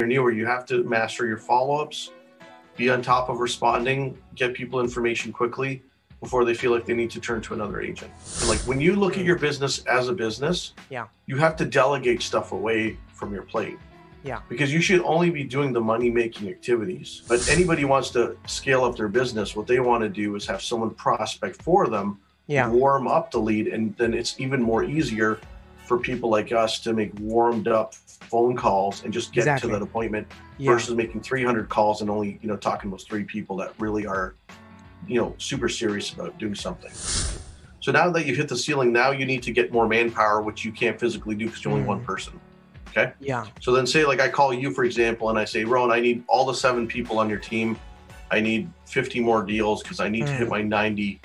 Where you have to master your follow-ups, be on top of responding, get people information quickly before they feel like they need to turn to another agent. like when you look at your business as a business, Yeah. you have to delegate stuff away from your plate. Yeah. Because you should only be doing the money making activities. But anybody wants to scale up their business, what they want to do is have someone prospect for them Yeah. warm up the lead and then it's even more easier for people like us to make warmed up phone calls and just get Exactly. to that appointment Yeah. versus making 300 calls and only you know talking to those three people that really are you know super serious about doing something so now that you've hit the ceiling now you need to get more manpower which you can't physically do because you're only Mm. one person Okay. Yeah. so then say like I call you for example and I say, Rohan, I need all the seven people on your team. I need 50 more deals because I need to hit Mm. my 90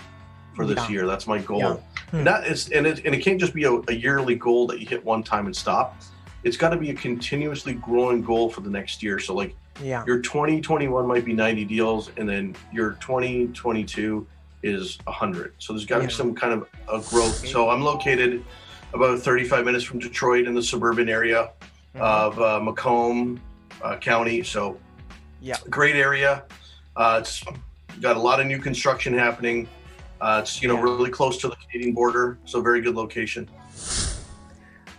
for this Yeah. year. That's my goal. Yeah. Hmm. That is and it, and it can't just be a, a yearly goal that you hit one time and stop. It's got to be a continuously growing goal for the next year. So like Yeah. your 2021 might be 90 deals and then your 2022 is 100. So there's got to be some kind of a growth. So I'm located about 35 minutes from Detroit in the suburban area Mhm. of uh, Macomb uh, County. So, Yeah. great area. Uh, it's got a lot of new construction happening. Uh, it's you know really close to the Canadian border, so very good location.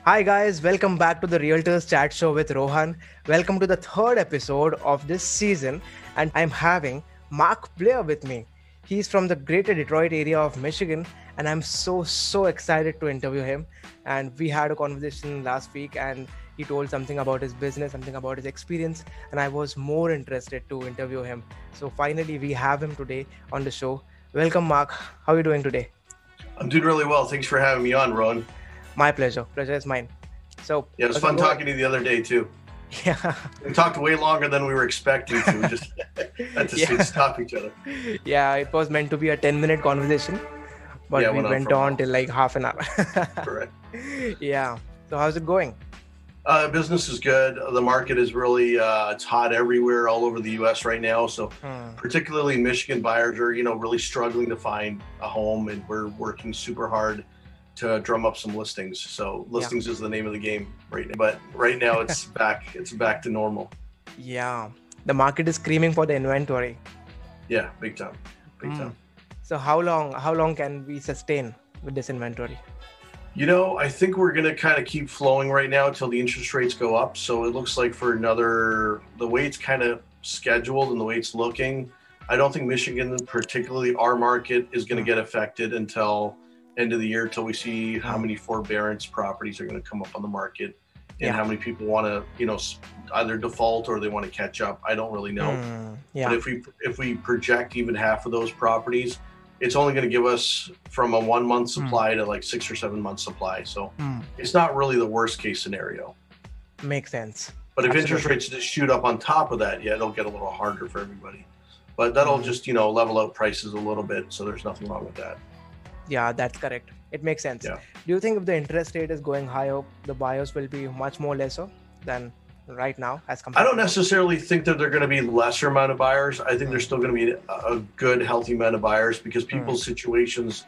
Hi, guys. Welcome back to the Realtors Chat Show with Rohan. Welcome to the third episode of this season. And I'm having Marc Blair with me. He's from the greater Detroit area of Michigan. And I'm so, so excited to interview him. And we had a conversation last week, and he told something about his business, something about his experience. And I was more interested to interview him. So finally, we have him today on the show. Welcome, Marc. How are you doing today? I'm doing really well. Thanks for having me on, Ron. My pleasure. Pleasure is mine. So, Yeah, it was how's fun talking to you the other day too. Yeah. We talked way longer than we were expecting to. We just had to Yeah. stop each other. yeah, it was meant to be a 10 minute conversation, but Yeah, we went on went on till like half an hour. Correct. yeah. So, how's it going? Uh, business is good. The market is really uh, it's hot everywhere, all over the U.S. right now. So Hmm. particularly Michigan buyers are, you know, really struggling to find a home, and we're working super hard to drum up some listings. So listings is the name of the game right now. But right now it's back. It's back to normal. Yeah. The market is screaming for the inventory. Yeah, big time, big Mm. time. So, how long? How long can we sustain with this inventory? You know, I think we're going to kind of keep flowing right now until the interest rates go up. So it looks like for another, the way it's kind of scheduled and the way it's looking, I don't think Michigan, particularly our market, is going to get affected until end of the year, until we see how Mm. many forbearance properties are going to come up on the market and Yeah. how many people want to, you know, either default or they want to catch up. I don't really know. Hmm. Yeah. But if we if we project even half of those properties, it's only going to give us from a one month Hmm. supply to like six or seven month supply. So Hmm. it's not really the worst case scenario. Makes sense. But if interest rates just shoot up on top of that, yeah, it'll get a little harder for everybody. But that'll Mhm. just you know level out prices a little bit. So there's nothing wrong with that. Yeah, that's correct. It makes sense. Yeah. Do you think if the interest rate is going higher, the buyers will be much more lesser than right now as compared? I don't necessarily think that they're going to be lesser amount of buyers. I think there's still going to be a, good, healthy amount of buyers because people's situations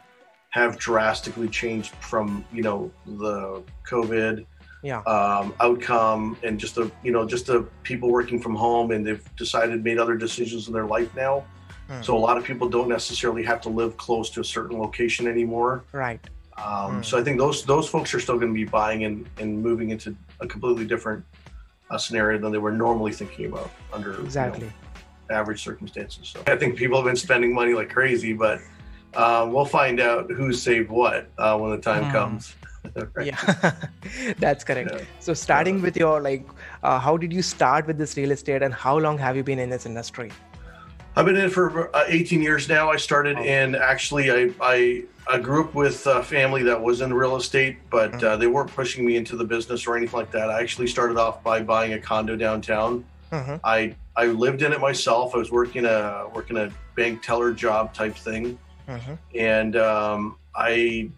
have drastically changed from you know the COVID Yeah. um, outcome and just the you know just the people working from home and they've decided made other decisions in their life now. Hmm. So a lot of people don't necessarily have to live close to a certain location anymore. Right. Um, Hmm. So I think those those folks are still going to be buying and, and moving into a completely different uh, scenario than they were normally thinking about under you know, Exactly. average circumstances. So I think people have been spending money like crazy, but uh, we'll find out who saved what uh, when the time Hmm. comes. Right. Yeah, that's correct. Yeah. So, starting with your like, uh, how did you start with this real estate, and how long have you been in this industry? I've been in it for uh, 18 years now. I started Oh. in actually I I, I grew up with a family that was in real estate, but Mm. uh, they weren't pushing me into the business or anything like that. I actually started off by buying a condo downtown. Mhm. I I lived in it myself. I was working a working a bank teller job type thing, Mhm. and um, I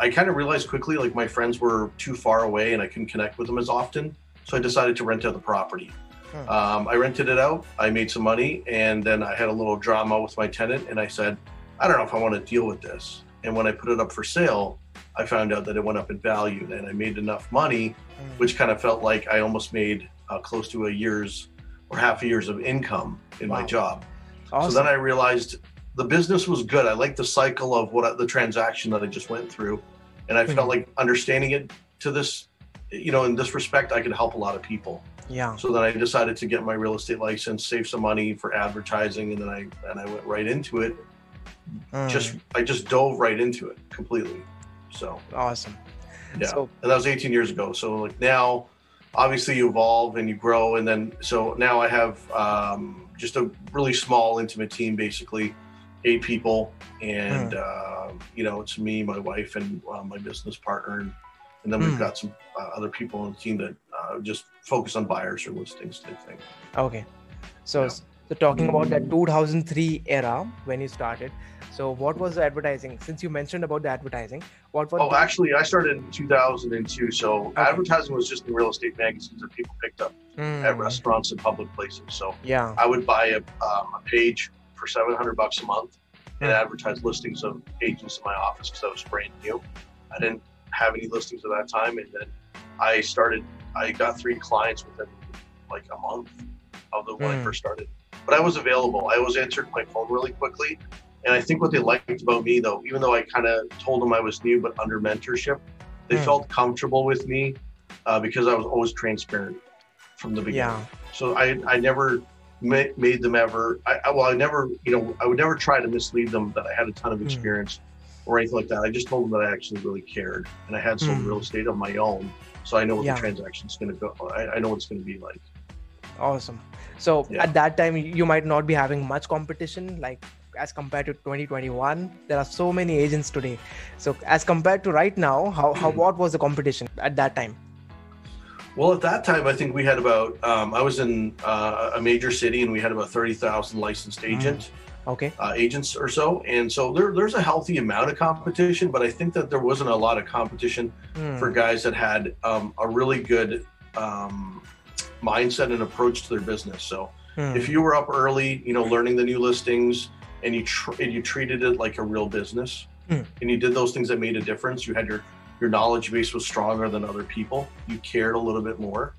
I kind of realized quickly like my friends were too far away and I couldn't connect with them as often. So I decided to rent out the property. Hmm. Um, I rented it out. I made some money, and then I had a little drama with my tenant. And I said, I don't know if I want to deal with this. And when I put it up for sale, I found out that it went up in value, and I made enough money, Mm. which kind of felt like I almost made uh, close to a year's or half a year's of income in my job. awesome. So then I realized the business was good. I liked the cycle of what I, the transaction that I just went through, and I Mhm. felt like understanding it to this, you know, in this respect, I could help a lot of people. Yeah. So then I decided to get my real estate license, save some money for advertising, and then I and I went right into it. Mm. Just I just dove right into it completely. So awesome. yeah, So and that was 18 years ago. So like now, obviously you evolve and you grow, and then so now I have um, just a really small, intimate team, basically eight people, and Hmm. uh, you know it's me, my wife, and uh, my business partner, and, and then we've Hmm. got some uh, other people on the team that uh, just focus on buyers or listings type thing. okay. So Yeah. so talking about that 2003 era when you started. So what was the advertising? Since you mentioned about the advertising, what was Oh, actually, I started in 2002. So Okay. advertising was just in real estate magazines that people picked up Mm, at restaurants and public places. So Yeah. I would buy a, um, a page for 700 bucks a month and Hmm. advertise listings of agents in my office because I was brand new. I didn't have any listings at that time, and then I started. I got three clients within like a month of the when I Hmm. first started. But I was available. I always answered my phone really quickly. And I think what they liked about me, though, even though I kind of told them I was new but under mentorship, they Hmm. felt comfortable with me uh, because I was always transparent from the beginning. Yeah. So I, I never ma- made them ever. I, I, well, I never, you know, I would never try to mislead them that I had a ton of Hmm. experience or anything like that. I just told them that I actually really cared and I had some Hmm. real estate of my own, so I know what Yeah. the transaction's going to go. I, I know what it's going to be like. Awesome. So Yeah. at that time, you might not be having much competition, like as compared to 2021. There are so many agents today. So as compared to right now, how, how what was the competition at that time? Well, at that time, I think we had about. Um, I was in uh, a major city, and we had about thirty thousand licensed agents. agent Okay. uh, agents or so, and so there, there's a healthy amount of competition. But I think that there wasn't a lot of competition Hmm. for guys that had um, a really good um, mindset and approach to their business. So Hmm. if you were up early, you know, learning the new listings, and you tr- and you treated it like a real business, Hmm. and you did those things that made a difference. You had your your knowledge base was stronger than other people. You cared a little bit more,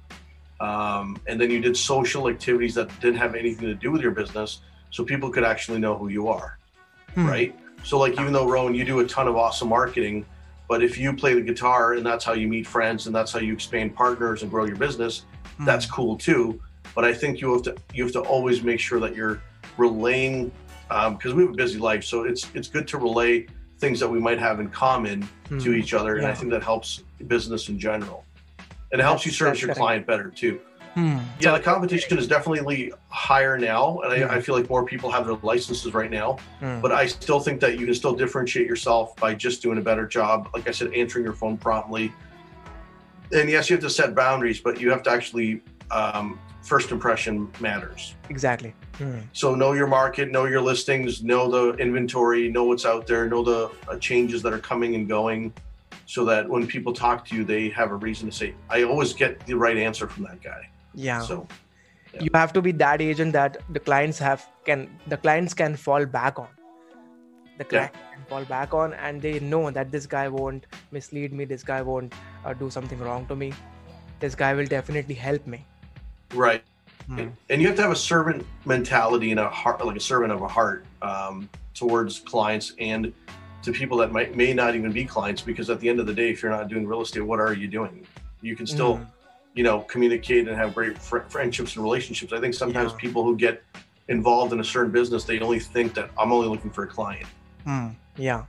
um, and then you did social activities that didn't have anything to do with your business, so people could actually know who you are Hmm. right? So like even though Rohan, you do a ton of awesome marketing, but if you play the guitar and that's how you meet friends and that's how you expand partners and grow your business, Hmm. that's cool too. But I think you have to you have to always make sure that you're relaying because we have a busy life, so it's it's good to relay things that we might have in common Hmm. to each other, and I think that helps business in general, and it helps you service your client better too. Hmm. Yeah, the competition is definitely higher now, and I, I feel like more people have their licenses right now Hmm. but I still think that you can still differentiate yourself by just doing a better job. Like I said, answering your phone promptly. And yes, you have to set boundaries, but you have to actually um, first impression matters. exactly. Hmm. So know your market, know your listings, know the inventory, know what's out there, know the uh, changes that are coming and going, so that when people talk to you, they have a reason to say, "I always get the right answer from that guy." Yeah. So you have to be that agent that the clients have can the clients can fall back on the client can fall back on and they know that this guy won't mislead me this guy won't uh, do something wrong to me this guy will definitely help me right. Hmm. and you have to have a servant mentality and a heart like a servant of a heart um, towards clients and to people that might may not even be clients because at the end of the day if you're not doing real estate what are you doing you can still Mm. You know communicate and have great fr- friendships and relationships i think sometimes Yeah. people who get involved in a certain business they only think that i'm only looking for a client Hmm. yeah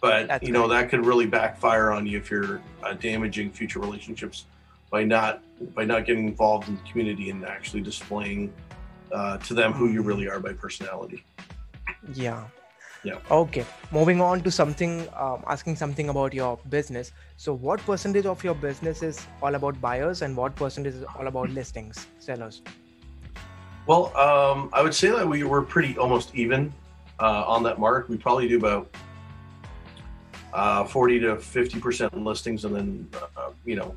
but That's you know that could really backfire on you if you're uh, damaging future relationships by not by not getting involved in the community and actually displaying uh, to them who you Mm. really are by personality. yeah Yeah. okay moving on to something um, asking something about your business so what percentage of your business is all about buyers and what percentage is all about listings sellers Well, um, I would say that we were pretty almost even uh, on that mark. We probably do about uh, 40 to 50 percent listings, and then uh, you know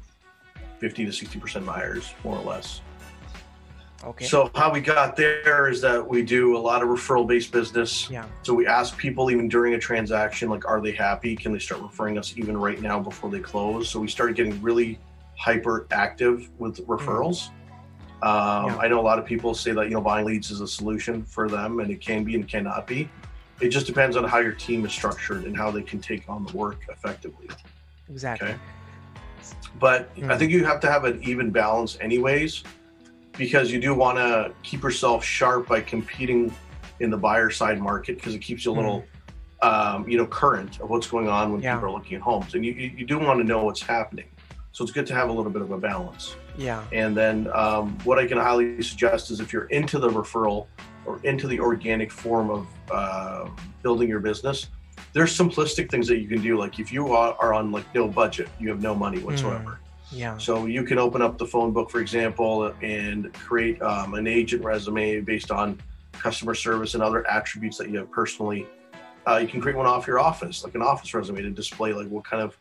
50 to 60 percent buyers, more or less. Okay. So how we got there is that we do a lot of referral based business. yeah. So we ask people even during a transaction, like, are they happy? Can they start referring us even right now before they close? So we started getting really hyper active with referrals. Um, Yeah. I know a lot of people say that you know buying leads is a solution for them, and it can be and cannot be. It just depends on how your team is structured and how they can take on the work effectively. Exactly. Okay. But I Mm. think you have to have an even balance, anyways, because you do want to keep yourself sharp by competing in the buyer side market because it keeps you a little, um, you know, current of what's going on when Mm. Yeah. people are looking at homes, and you you do want to know what's happening. So it's good to have a little bit of a balance. Yeah. And then um, what I can highly suggest is if you're into the referral or into the organic form of uh, building your business, there's simplistic things that you can do. Like if you are, are on like no budget, you have no money whatsoever. Yeah. So you can open up the phone book, for example, and create um, an agent resume based on customer service and other attributes that you have personally. Uh, you can create one off your office, like an office resume, to display like what kind of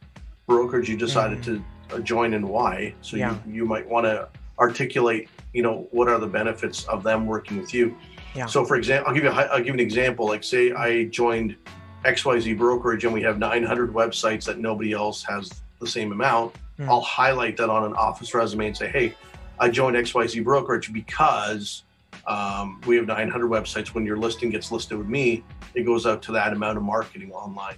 brokerage you decided to uh, join and why. So Yeah. you, you might want to articulate, you know, what are the benefits of them working with you. Yeah. So, for example, I'll give you a, I'll give you an example. Like, say I joined XYZ brokerage and we have 900 websites that nobody else has the same amount. Hmm. I'll highlight that on an office resume and say, hey, I joined XYZ brokerage because um, we have 900 websites. When your listing gets listed with me, it goes out to that amount of marketing online.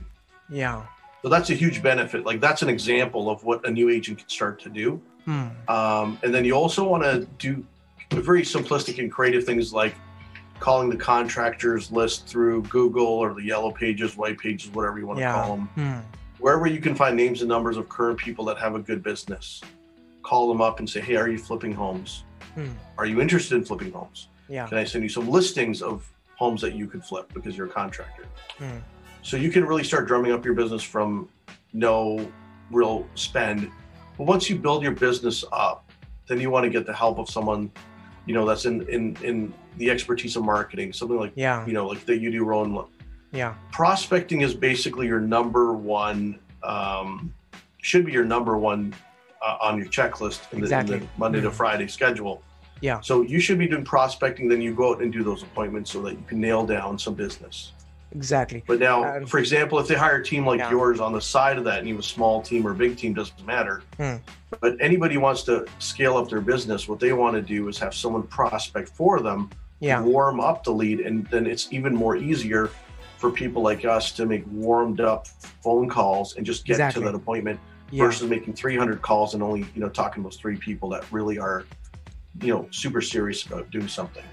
Yeah. So that's a huge benefit. Like that's an example of what a new agent can start to do. Hmm. Um, and then you also want to do very simplistic and creative things like calling the contractors list through Google or the yellow pages, white pages, whatever you want to Yeah. call them. Hmm. Wherever you can find names and numbers of current people that have a good business, call them up and say, Hey, are you flipping homes? Hmm. Are you interested in flipping homes? Yeah. Can I send you some listings of homes that you could flip because you're a contractor? Hmm. So you can really start drumming up your business from no real spend. But once you build your business up, then you want to get the help of someone, you know, that's in in in the expertise of marketing, something like Yeah. you know, like that you do, Rohan. Yeah. Prospecting is basically your number one, um, should be your number one uh, on your checklist in the, in the Monday to Mhm. Friday schedule. Yeah. So you should be doing prospecting, then you go out and do those appointments so that you can nail down some business. Exactly. But now, And- for example, if they hire a team like Yeah. yours on the side of that, and you have a small team or big team, doesn't matter. Hmm. But anybody wants to scale up their business, what they want to do is have someone prospect for them, Yeah. warm up the lead, and then it's even more easier for people like us to make warmed up phone calls and just get Exactly. to that appointment Yeah. versus making 300 calls and only you know talking to those three people that really are you know super serious about doing something.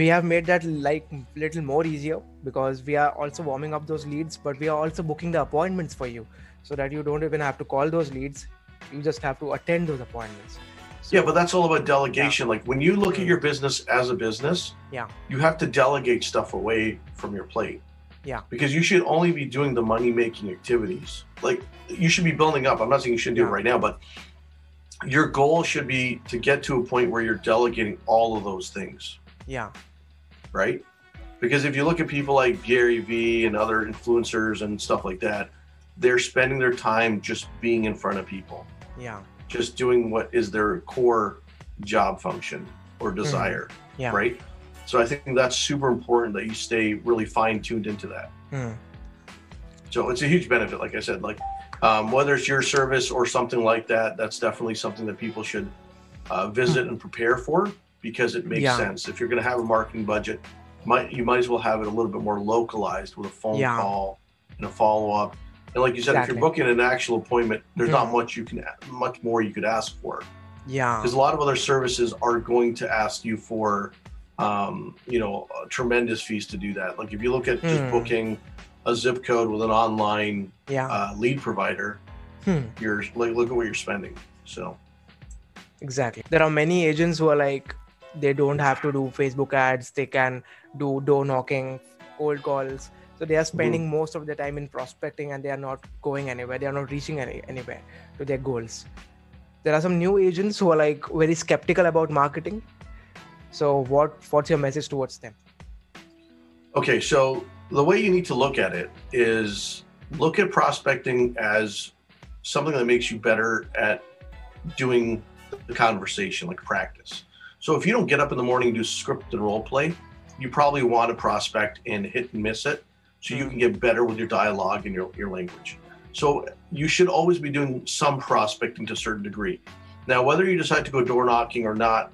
we have made that like little more easier because we are also warming up those leads but we are also booking the appointments for you so that you don't even have to call those leads you just have to attend those appointments So- Yeah, but that's all about delegation. Like when you look at Mm. your business as a business, Yeah. you have to delegate stuff away from your plate. Yeah. Because you should only be doing the money making activities. Like you should be building up. I'm not saying you shouldn't do Yeah. it right now, but your goal should be to get to a point where you're delegating all of those things, yeah right? Because if you look at people like Gary Vee and other influencers and stuff like that, they're spending their time just being in front of people yeah just doing what is their core job function or desire, Mm-hmm. Yeah. right? So I think that's super important that you stay really fine tuned into that. Hmm. So it's a huge benefit, like I said, like um, whether it's your service or something like that, that's definitely something that people should uh, visit and prepare for because it makes Yeah. sense. If you're going to have a marketing budget, might you might as well have it a little bit more localized with a phone Yeah. call and a follow up. And like you said, if you're booking an actual appointment, there's not Hmm. much you can much more you could ask for yeah because a lot of other services are going to ask you for um, you know tremendous fees to do that. Like if you look at just Hmm. booking a zip code with an online yeah. uh, lead provider Hmm. you're like look at what you're spending so. Exactly. There are many agents who are like they don't have to do facebook ads. They can do door knocking cold calls. So they are spending most of the time in prospecting and they are not going anywhere. They are not reaching any, anywhere to their goals. There are some new agents who are like very skeptical about marketing so what what's your message towards them okay so the way you need to look at it is look at prospecting as something that makes you better at doing the conversation like practice So if you don't get up in the morning and do script and role play, you probably want to prospect and hit and miss it so you hmm. can get better with your dialogue and your, your language. So you should always be doing some prospecting to a certain degree. Now, whether you decide to go door knocking or not,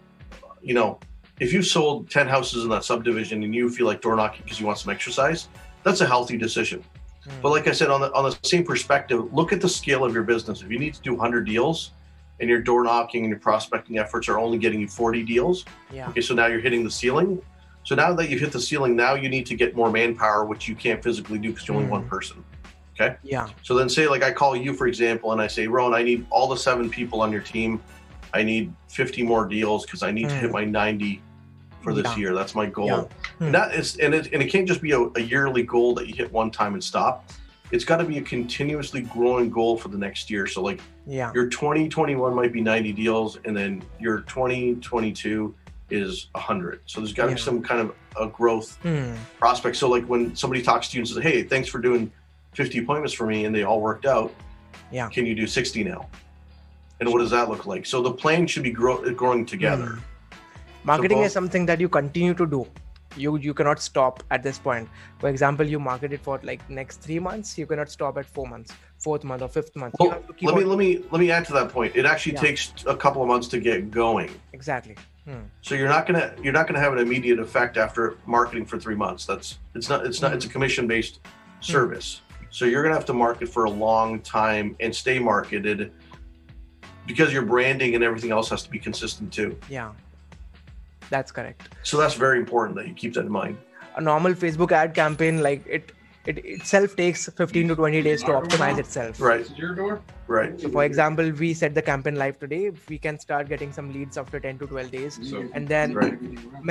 you know, if you've sold 10 houses in that subdivision and you feel like door knocking because you want some exercise, that's a healthy decision. Hmm. But like I said, on the on the same perspective, look at the scale of your business. If you need to do 100 deals and your door knocking and your prospecting efforts are only getting you 40 deals, yeah okay, so now you're hitting the ceiling. So now that you've hit the ceiling, now you need to get more manpower, which you can't physically do because you're only Mm. one person. Okay. Yeah So then say like I call you for example and I say, Ron, I need all the seven people on your team. I need 50 more deals because I need to hit Mm. my 90 for this Yeah. year. That's my goal. Yeah. Mm. And that is and it and it can't just be a, a yearly goal that you hit one time and stop. It's got to be a continuously growing goal for the next year. So like yeah your 2021 might be 90 deals and then your 2022 is 100. So there's got to Yeah. be some kind of a growth Hmm. prospect. So like when somebody talks to you and says, "Hey, thanks for doing 50 appointments for me," and they all worked out, Yeah. can you do 60 now? And what does that look like? So the plan should be grow- growing together. Marketing is something that you continue to do you you cannot stop at this point for example you market it for like next three months you cannot stop at four months fourth month or fifth month Well, have to keep let me on- let me let me add to that point. It actually Yeah. takes a couple of months to get going. exactly Hmm. So you're not gonna you're not gonna have an immediate effect after marketing for three months. That's it's not it's not it's a commission based service. So you're gonna have to market for a long time and stay marketed because your branding and everything else has to be consistent too. yeah that's correct So that's very important that you keep that in mind. a normal facebook ad campaign like it it itself takes 15 to 20 days to optimize itself Right, Is it your door? right. so for example we set the campaign live today we can start getting some leads after 10 to 12 days So, and then Right.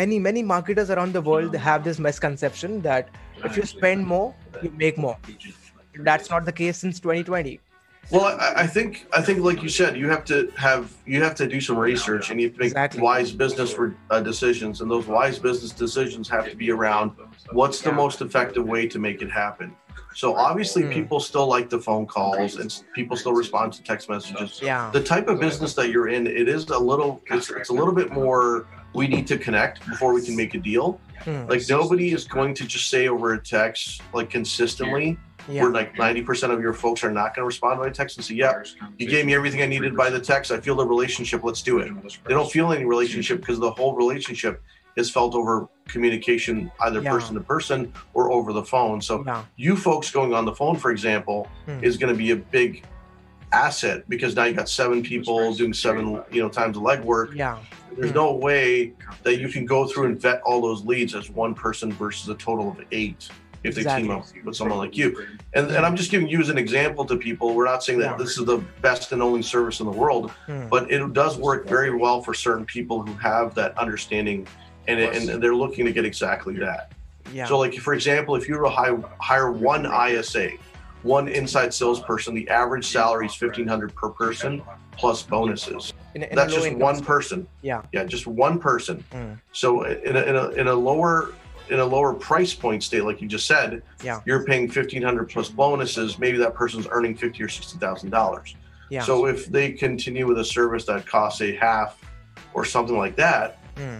many many marketers around the world have this misconception that if you spend more you make more that's not the case since 2020 Well, I, I think I think like you said, you have to have you have to do some research and you have to make Exactly. wise business re- uh, decisions, and those wise business decisions have to be around what's the most effective way to make it happen. So obviously, Hmm. people still like the phone calls and people still respond to text messages. yeah The type of business that you're in, it is a little it's, it's a little bit more. We need to connect before we can make a deal. Hmm. Like nobody is going to just say over a text like consistently yeah where like 90% of your folks are not going to respond by text and say, yeah, you gave me everything I needed by the text. I feel the relationship. Let's do it. They don't feel any relationship because the whole relationship is felt over communication, either Yeah. person to person or over the phone. So yeah you folks going on the phone, for example, Hmm. is going to be a big asset because now you got seven people doing seven, you know, times the legwork. yeah There's Hmm. no way that you can go through and vet all those leads as one person versus a total of eight if they team up with someone like you. And, and I'm just giving you as an example to people. We're not saying that this is the best and only service in the world, Hmm. but it does work very well for certain people who have that understanding and, and they're looking to get exactly that. yeah So, like for example, if you were to hire, hire one ISA, one inside salesperson, the average salary is fifteen hundred per person plus bonuses. in, in That's just one person. Yeah. yeah, just one person. Hmm. So in a, in a in a lower in a lower price point state, like you just said, Yeah. you're paying fifteen hundred plus bonuses. Maybe that person's earning fifty or sixty thousand dollars. yeah So if they continue with a service that costs a half or something like that, Hmm.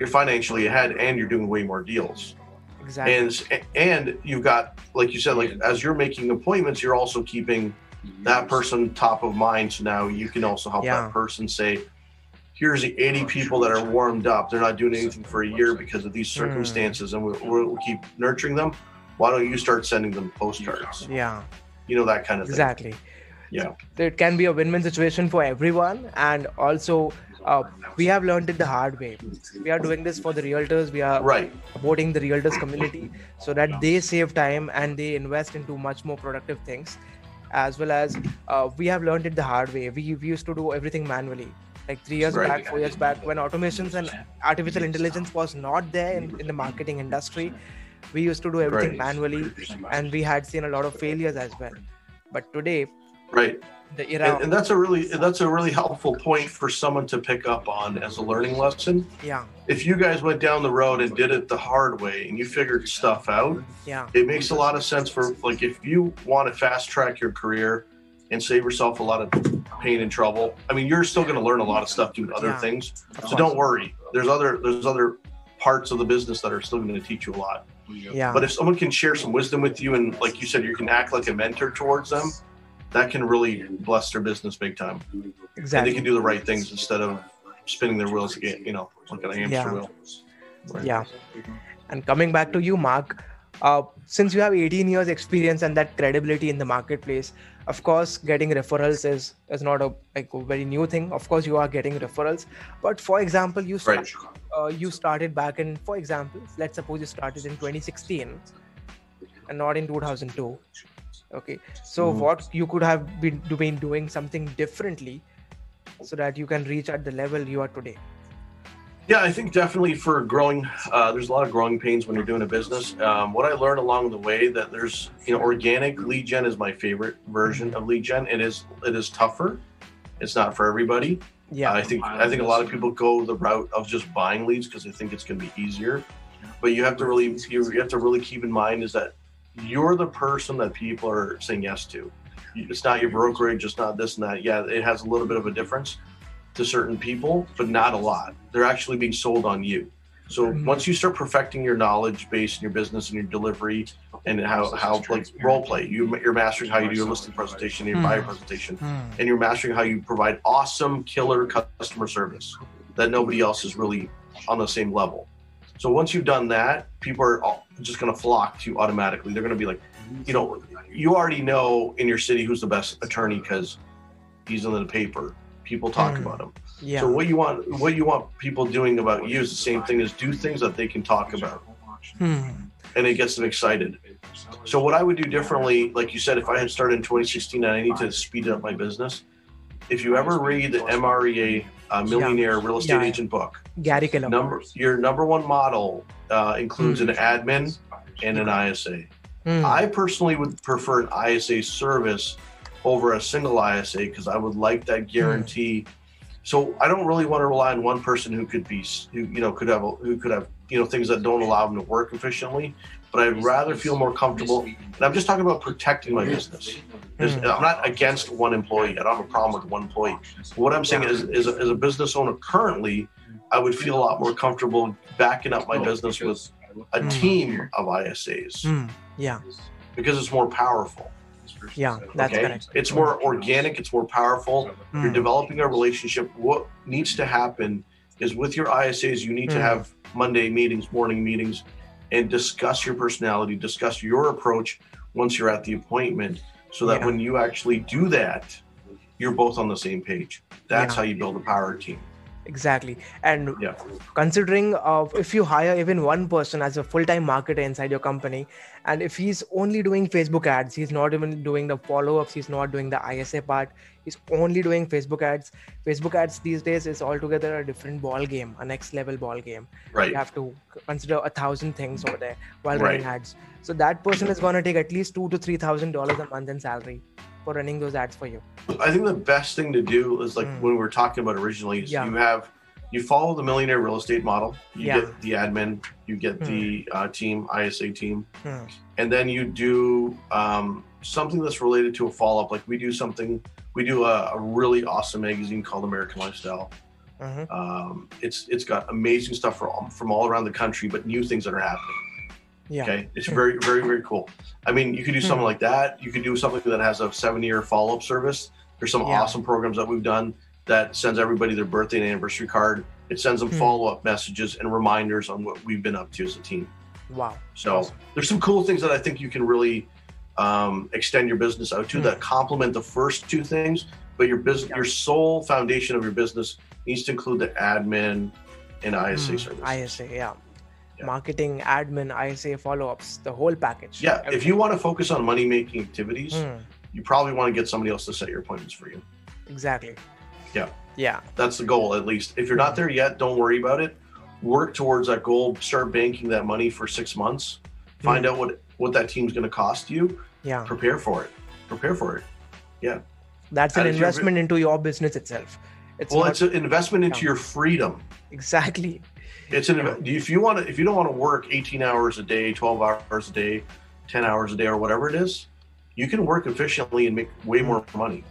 you're financially ahead and you're doing way more deals. exactly And and you've got like you said, like as you're making appointments, you're also keeping that person top of mind. So now you can also help Yeah. that person say, here's the 80 people that are warmed up. They're not doing anything for a year because of these Hmm. circumstances, and we'll, we'll keep nurturing them. Why don't you start sending them postcards? yeah You know that kind of thing. exactly Yeah. it can be a win-win situation for everyone and also uh, we have learned it the hard way we are doing this for the realtors we are Right. supporting the realtors community so that they save time and they invest into much more productive things as well as uh, we have learned it the hard way we, we used to do everything manually like three years Right. back four years back when automations and artificial intelligence was not there in, in the marketing industry we used to do everything Right. manually and we had seen a lot of failures as well but today Right. the era And, and that's a really that's a really helpful point for someone to pick up on as a learning lesson. yeah If you guys went down the road and did it the hard way and you figured stuff out, yeah it makes a lot of sense for like if you want to fast track your career and save yourself a lot of pain and trouble. I mean, you're still going to learn a lot of stuff doing other Yeah. things. So don't worry. There's other there's other parts of the business that are still going to teach you a lot. Yeah. But if someone can share some wisdom with you and like you said, you can act like a mentor towards them, that can really bless their business big time. Exactly. And they can do the right things instead of spinning their wheels again, you know, like a hamster Yeah. wheel. Yeah. And coming back to you, Marc, uh, since you have 18 years experience and that credibility in the marketplace, of course, getting referrals is is not a like a very new thing. Of course, you are getting referrals, but for example, you start, Right. uh, you started back in, for example, let's suppose you started in 2016 and not in 2002. Okay, so Mhm. what you could have been doing doing something differently so that you can reach at the level you are today. Yeah, I think definitely for growing, uh, there's a lot of growing pains when you're doing a business. Um, what I learned along the way that there's, you know, organic lead gen is my favorite version of lead gen. It is it is tougher. It's not for everybody. Yeah. I think I think a lot of people go the route of just buying leads because they think it's going to be easier. But you have to really you, you have to really keep in mind is that you're the person that people are saying yes to. It's not your brokerage. It's not this and that. Yeah, it has a little bit of a difference to certain people, but not a lot. They're actually being sold on you. So Mhm. once you start perfecting your knowledge base and your business and your delivery and how how like role play, you you're mastering how you do your listing presentation, your Mhm. buyer presentation, Hmm. and you're mastering how you provide awesome killer customer service that nobody else is really on the same level. So once you've done that, people are just going to flock to you automatically. They're going to be like, you know, you already know in your city who's the best attorney because he's in the paper. People talk Mm. about them. Yeah. So what you want, what you want people doing about you is the same thing as do things that they can talk about, Hmm. and it gets them excited. So what I would do differently, like you said, if I had started in 2016 and I need to speed up my business, if you ever read the MREA uh, Millionaire Real Estate Yeah, yeah. Agent book, Gary Keller. number your number one model uh, includes Hmm. an admin and an ISA. Hmm. I personally would prefer an ISA service over a single ISA because I would like that guarantee. So I don't really want to rely on one person who could be, who you know, could have, a, who could have, you know, things that don't allow them to work efficiently. But I'd rather feel more comfortable. And I'm just talking about protecting my business. There's- Mm. I'm not against one employee. I don't have a problem with one employee. What I'm saying is, is a, as a business owner currently, I would feel a lot more comfortable backing up my business with a Mm. team of ISAs Hmm. Yeah. because it's more powerful. Yeah. That's okay, correct. it's more organic. It's more powerful. You're Hmm. developing a relationship. What needs to happen is with your ISAs, you need to Mm. have Monday meetings, morning meetings, and discuss your personality, discuss your approach once you're at the appointment, so that Yeah. when you actually do that, you're both on the same page. That's Yeah. how you build a power team. Exactly. And Yeah. considering uh, if you hire even one person as a full-time marketer inside your company, and if he's only doing Facebook ads, he's not even doing the follow-ups, he's not doing the ISA part, he's only doing Facebook ads. Facebook ads these days is altogether a different ball game, a next level ball game. Right. You have to consider a thousand things over there while Right. running ads. So that person is going to take at least two to three thousand dollars a month in salary for running those ads for you. I think the best thing to do is like Mm. when we were talking about originally is Yeah. you have you follow the millionaire real estate model. You Yeah. get the admin, you get the uh, team, ISA team, Hmm. and then you do um, something that's related to a follow up. Like we do something, we do a, a really awesome magazine called American Lifestyle. Mhm. Um, it's it's got amazing stuff from from all around the country, but new things that are happening. Yeah. Okay, it's very very very cool. I mean, you could do something Hmm. like that. You could do something that has a seven year follow up service. There's some Yeah. awesome programs that we've done that sends everybody their birthday and anniversary card. It sends them Hmm. follow up messages and reminders on what we've been up to as a team. Wow. So Awesome. there's some cool things that I think you can really um, extend your business out to Hmm. that complement the first two things. But your business, Yeah. your sole foundation of your business needs to include the admin and ISA Hmm, services. ISA, yeah. Yeah. Marketing, admin, ISA follow-ups, the whole package. Yeah, if you want to focus on money making activities, Hmm, you probably want to get somebody else to set your appointments for you. exactly. Yeah. Yeah. That's the goal, at least. If you're not there yet, don't worry about it. Work towards that goal. Start banking that money for six months. Find out what what that team's going to cost you. Yeah. Prepare for it. Prepare for it. Yeah. That's an And if you're- investment into your business itself. It's well, not, it's an investment into Yeah. your freedom. exactly. It's an if you want to if you don't want to work 18 hours a day, 12 hours a day, 10 hours a day, or whatever it is, you can work efficiently and make way more money.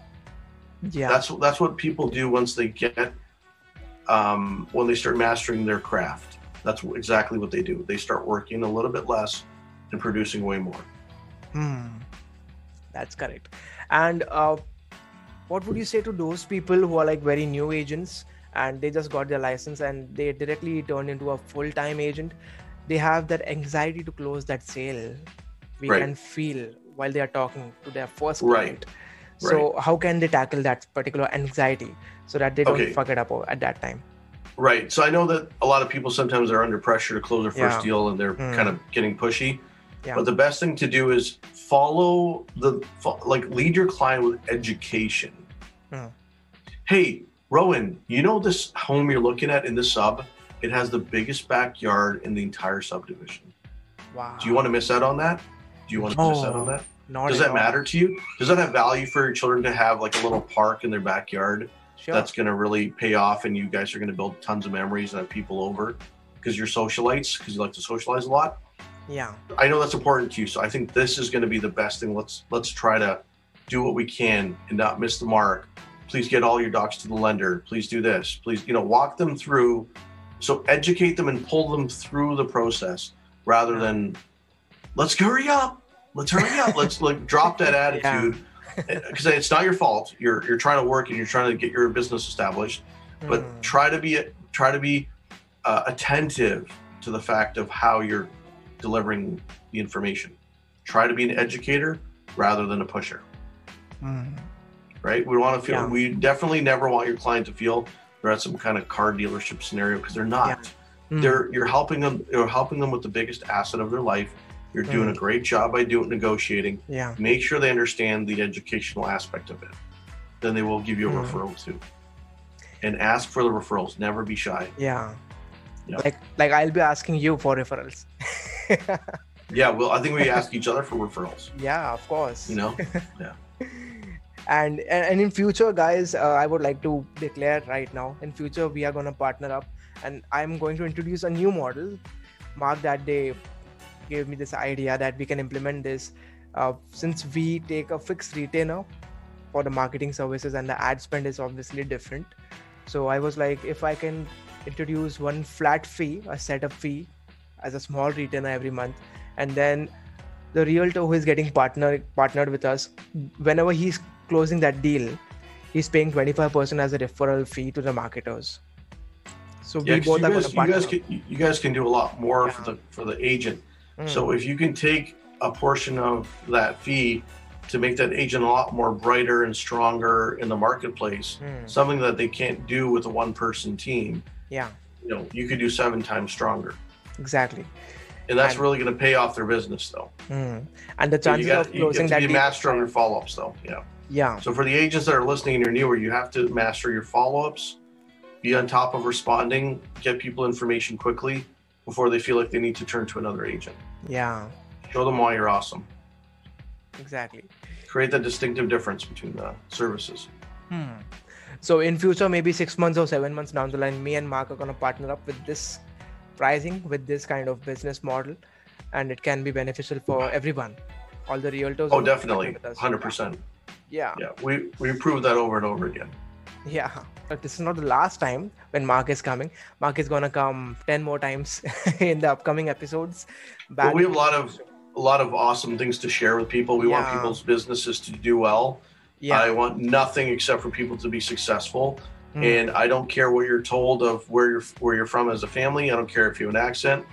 yeah That's that's what people do once they get um, when they start mastering their craft. That's exactly what they do. They start working a little bit less and producing way more. Hmm. That's correct. And uh, what would you say to those people who are like very new agents and they just got their license and they directly turned into a full time agent? They have that anxiety to close that sale. We Right. can feel while they are talking to their first client Right. So, how can they tackle that particular anxiety so that they don't Okay. fuck it up at that time? Right. So I know that a lot of people sometimes are under pressure to close their first Yeah. deal and they're Hmm. kind of getting pushy. Yeah. But the best thing to do is follow the like lead your client with education. Hmm. Hey, Rohan, you know this home you're looking at in the sub? It has the biggest backyard in the entire subdivision. Wow. Do you want to miss out on that? Do you want to miss out on that? Not Does that all. matter to you? Does that have value for your children to have like a little park in their backyard? Sure. that's going to really pay off and you guys are going to build tons of memories and have people over because you're socialites because you like to socialize a lot yeah. i know that's important to you so i think this is going to be the best thing let's let's try to do what we can and not miss the mark please get all your docs to the lender. Please do this. Please you know walk them through so educate them and pull them through the process rather than let's hurry up. Let's hurry up. Let's like drop that attitude. Because it's not your fault. You're you're trying to work and you're trying to get your business established. But Hmm. try to be try to be uh, attentive to the fact of how you're delivering the information. Try to be an educator rather than a pusher. Hmm. Right we want to feel Yeah. we definitely never want your client to feel they're at some kind of car dealership scenario because they're not Hmm. they're you're helping them you're helping them with the biggest asset of their life you're doing Mm. a great job by doing negotiating yeah. make sure they understand the educational aspect of it then they will give you a Mm. referral too and ask for the referrals never be shy Yeah. Yeah. Like like I'll be asking you for referrals. yeah well i think we ask each other for referrals yeah, of course. you know And and and in future, guys, uh, I would like to declare right now. In future, we are gonna partner up, and I'm going to introduce a new model. Marc that they gave me this idea that we can implement this. Uh, since we take a fixed retainer for the marketing services and the ad spend is obviously different. So I was like, if I can introduce one flat fee, a setup fee, as a small retainer every month, and then the realtor who is getting partner partnered with us, whenever he's closing that deal, he's paying 25% as a referral fee to the marketers. So yeah we both you guys, you guys can you guys can do a lot more for the for the agent. Mm, so if you can take a portion of that fee to make that agent a lot more brighter and stronger in the marketplace mm, something that they can't do with a one person team yeah, you know you could do seven times stronger. Exactly. and that's And- really going to pay off their business though. Mm. And the So chances you got of you closing have to that be a master of your follow-ups though yeah yeah, So for the agents that are listening and you're newer, you have to master your follow-ups, be on top of responding, get people information quickly before they feel like they need to turn to another agent. yeah, Show them why you're awesome. exactly. Create that distinctive difference between the services. Hmm. So in future, maybe six months or seven months down the line, me and Marc are gonna partner up with this pricing, with this kind of business model, and it can be beneficial for everyone. All the realtors. Oh, definitely, partnering with us. hundred percent. Yeah, Yeah, we we proved that over and over again. yeah. But this is not the last time when Marc is coming. Marc is gonna come ten more times in the upcoming episodes. But we have a lot of a lot of awesome things to share with people. We want people's businesses to do well. yeah. I want nothing except for people to be successful. Hmm. and I don't care what you're told of where you're where you're from as a family. I don't care if you have an accent.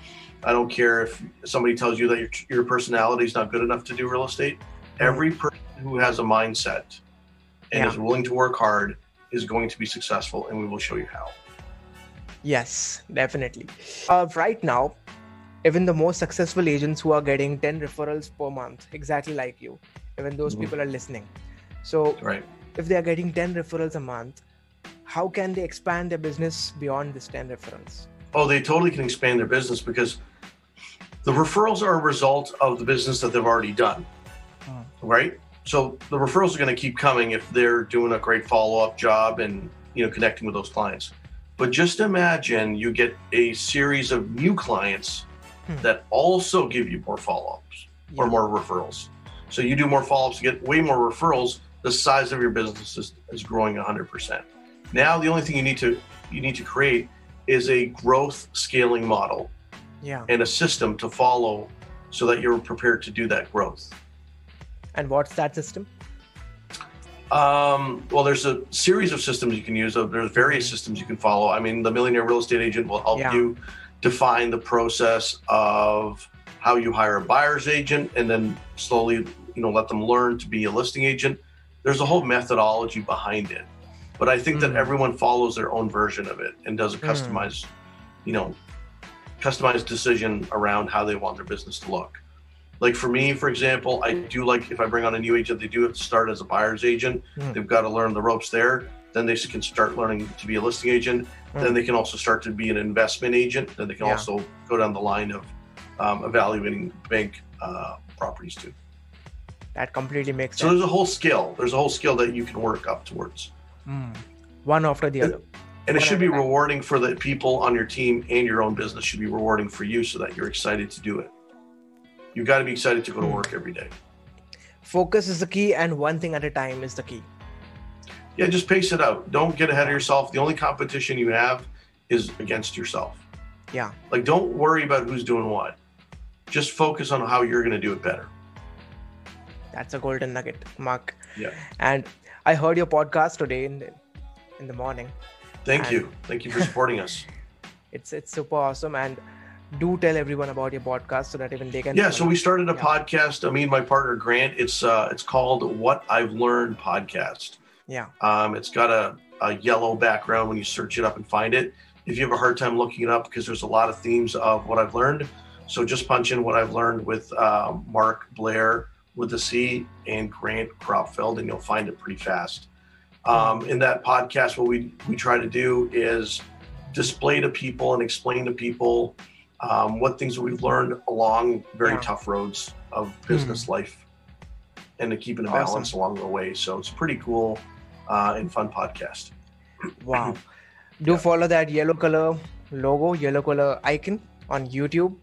I don't care if somebody tells you that your your personality is not good enough to do real estate. Every person who has a mindset and Yeah. is willing to work hard is going to be successful, and we will show you how. Yes, definitely. Uh, right now, even the most successful agents who are getting 10 referrals per month, exactly like you, even those Mhm. people are listening. So, Right. if they are getting 10 referrals a month, how can they expand their business beyond this 10 referrals? Oh, they totally can expand their business because the referrals are a result of the business that they've already done. Hmm. Right? So the referrals are going to keep coming if they're doing a great follow-up job and, you know, connecting with those clients. But just imagine you get a series of new clients Hmm. that also give you more follow-ups or more referrals. So you do more follow-ups, you get way more referrals. The size of your business is, is growing 100%. Now the only thing you need to you need to create is a growth scaling model Yeah. and a system to follow so that you're prepared to do that growth. And what's that system? Um, well, there's a series of systems you can use. There's various systems you can follow. I mean, the Millionaire Real Estate Agent will help Yeah. you define the process of how you hire a buyer's agent and then slowly, you know, let them learn to be a listing agent. There's a whole methodology behind it. But I think that Mhm. everyone follows their own version of it and does a Mm. customized, you know, customized decision around how they want their business to look. Like for me, for example, I do like if I bring on a new agent, they do have to start as a buyer's agent. Mm. They've got to learn the ropes there. Then they can start learning to be a listing agent. Then Mm. they can also start to be an investment agent. Then they can Yeah. also go down the line of um, evaluating bank uh, properties too. That completely makes So sense. So there's a whole skill. There's a whole skill that you can work up towards. Mm. One after the And- other. And it One should be rewarding for the people on your team and your own business should be rewarding for you so that you're excited to do it. You've got to be excited to go to Hmm. work every day. Focus is the key, and one thing at a time is the key. Yeah, just pace it out. Don't get ahead of yourself. The only competition you have is against yourself. Yeah. Like, don't worry about who's doing what. Just focus on how you're going to do it better. That's a golden nugget, Marc. Yeah. And I heard your podcast today in the, in the morning. Thank And- you. Thank you for supporting us. It's it's super awesome, and do tell everyone about your podcast so that even they can. Yeah, so we started a Yeah. podcast. I mean, my partner Grant. It's uh, it's called What I've Learned Podcast. Yeah. Um, it's got a, a yellow background when you search it up and find it. If you have a hard time looking it up, because there's a lot of themes of what I've learned, so just punch in what I've learned with um, Marc Blair with the C and Grant Cropfeld, and you'll find it pretty fast. Um, in that podcast, what we we try to do is display to people and explain to people um, what things we've learned along very Yeah. tough roads of business life, and to keeping a Awesome. balance along the way. So it's pretty cool uh, and fun podcast. Wow. Do Yeah. follow that yellow color logo, yellow color icon on YouTube.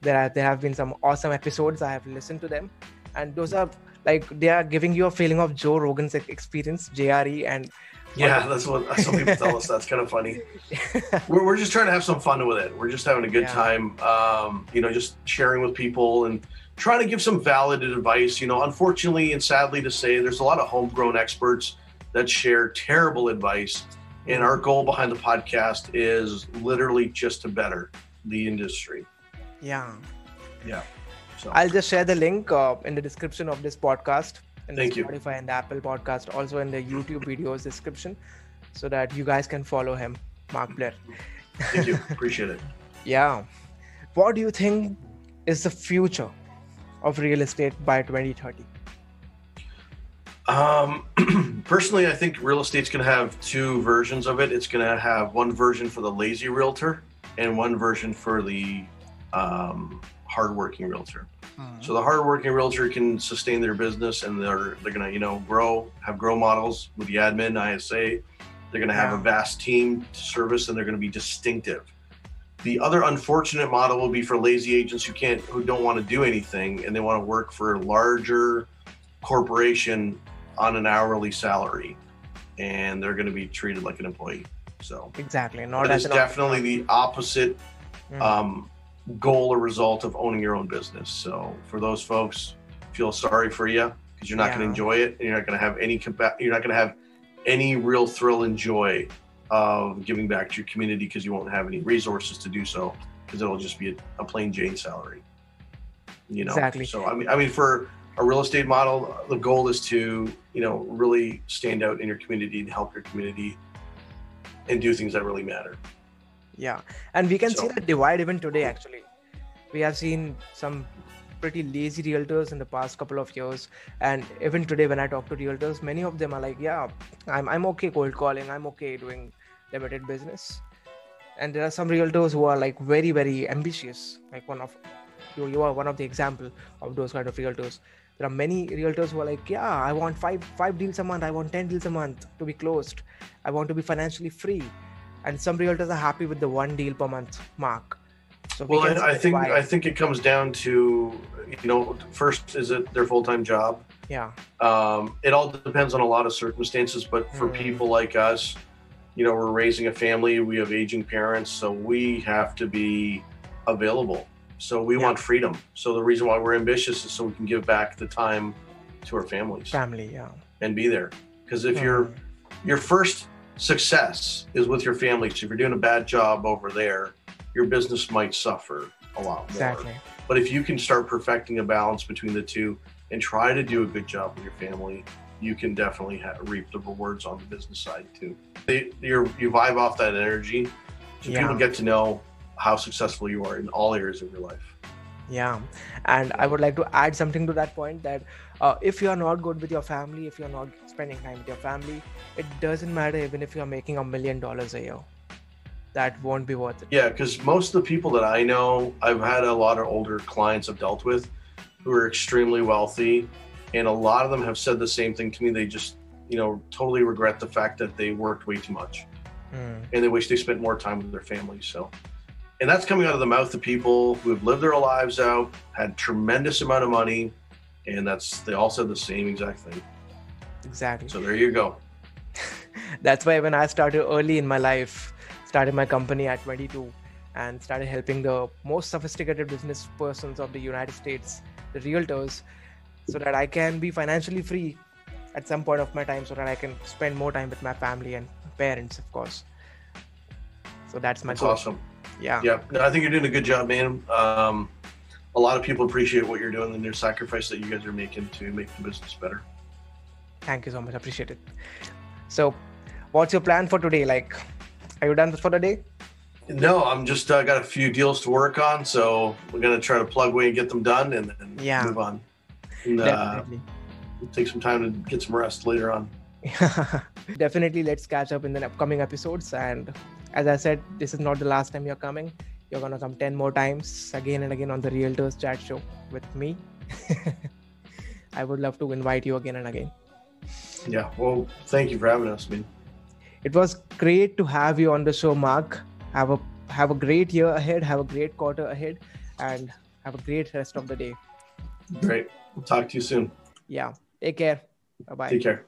There are, there have been some awesome episodes. I have listened to them, and those are like they are giving you a feeling of Joe Rogan's experience, JRE, and Yeah, that's what some people tell us. That's kind of funny. We're, we're just trying to have some fun with it. We're just having a good Yeah. time, um, you know, just sharing with people and trying to give some valid advice. You know, unfortunately and sadly to say, there's a lot of homegrown experts that share terrible advice. And our goal behind the podcast is literally just to better the industry. Yeah. Yeah. So I'll just share the link uh, in the description of this podcast in Thank the you. Spotify and the Apple podcast, also in the YouTube videos description, so that you guys can follow him, Marc Blair. thank you. Appreciate it. Yeah. What do you think is the future of real estate by 2030? Um, personally, I think real estate's going to have two versions of it. It's going to have one version for the lazy realtor and one version for the um, hardworking realtor. So the hardworking realtor can sustain their business and they're they're going to you know grow, have grow models with the admin, ISA. They're going to have Yeah. a vast team to service and they're going to be distinctive. The other unfortunate model will be for lazy agents who can't who don't want to do anything and they want to work for a larger corporation on an hourly salary and they're going to be treated like an employee. So Exactly. Not that is definitely the opposite Mm. um, goal or result of owning your own business. So for those folks, feel sorry for you because you're not going to enjoy it, and you're not going to have any you're not going to have any real thrill and joy of giving back to your community because you won't have any resources to do so because it'll just be a, a plain Jane salary. You know. Exactly. So I mean, I mean, for a real estate model, the goal is to you know really stand out in your community and help your community and do things that really matter. Yeah. And we can see that divide even today, actually. We have seen some pretty lazy realtors in the past couple of years. And even today, when I talk to realtors, many of them are like, yeah, I'm, I'm okay cold calling, I'm okay doing limited business. And there are some realtors who are like very, very ambitious. Like one of you, you are one of the example of those kind of realtors. There are many realtors who are like, yeah, I want five five deals a month, I want ten deals a month to be closed. I want to be financially free and some realtors are happy with the one deal per month mark So we Well, I, I think I think it comes down to you know first is it their full time job. yeah, Um, it all depends on a lot of circumstances, but for Mm. people like us, you know, we're raising a family. We have aging parents, so we have to be available. So we Yeah. want freedom. So the reason why we're ambitious is so we can give back the time to our families family. Yeah. and be there. Because if you're Mm. your first success is with your family, so if you're doing a bad job over there, your business might suffer a lot more. exactly. But if you can start perfecting a balance between the two and try to do a good job with your family, you can definitely ha- reap the rewards on the business side too. They, you're, you vibe off that energy, so Yeah. people get to know how successful you are in all areas of your life. Yeah, and I would like to add something to that point that uh, if you are not good with your family, if you are not spending time with your family, it doesn't matter even if you are making a million dollars a year. That won't be worth it. Yeah, because most of the people that I know, I've had a lot of older clients I've dealt with who are extremely wealthy, and a lot of them have said the same thing to me. They just, you know, totally regret the fact that they worked way too much. Mm, and they wish they spent more time with their families. So, and that's coming out of the mouth of people who have lived their lives out, had tremendous amount of money, and that's they all said the same exact thing. Exactly. So there you go. That's why when I started early in my life, started my company at 22, and started helping the most sophisticated business persons of the United States, the realtors, so that I can be financially free at some point of my time, so that I can spend more time with my family and parents, of course. So that's my That's goal. awesome. Yeah. Yeah, no, I think you're doing a good job, man. Um, a lot of people appreciate what you're doing and your sacrifice that you guys are making to make the business better. Thank you so much. Appreciate it. So, what's your plan for today? Like, are you done for the day? No, I'm just uh, got a few deals to work on, so we're gonna try to plug away and get them done, and then Yeah. move on. And, uh, Definitely. take some time to get some rest later on. Definitely, let's catch up in the upcoming episodes. And as I said, this is not the last time you're coming. You're gonna come 10 more times again and again on the Realtors Chat Show with me. I would love to invite you again and again. Yeah. Well, thank you for having us, man. It was great to have you on the show, Marc. Have a have a great year ahead, have a great quarter ahead, and have a great rest of the day. Great. We'll talk to you soon. Yeah. Take care. Bye bye. Take care.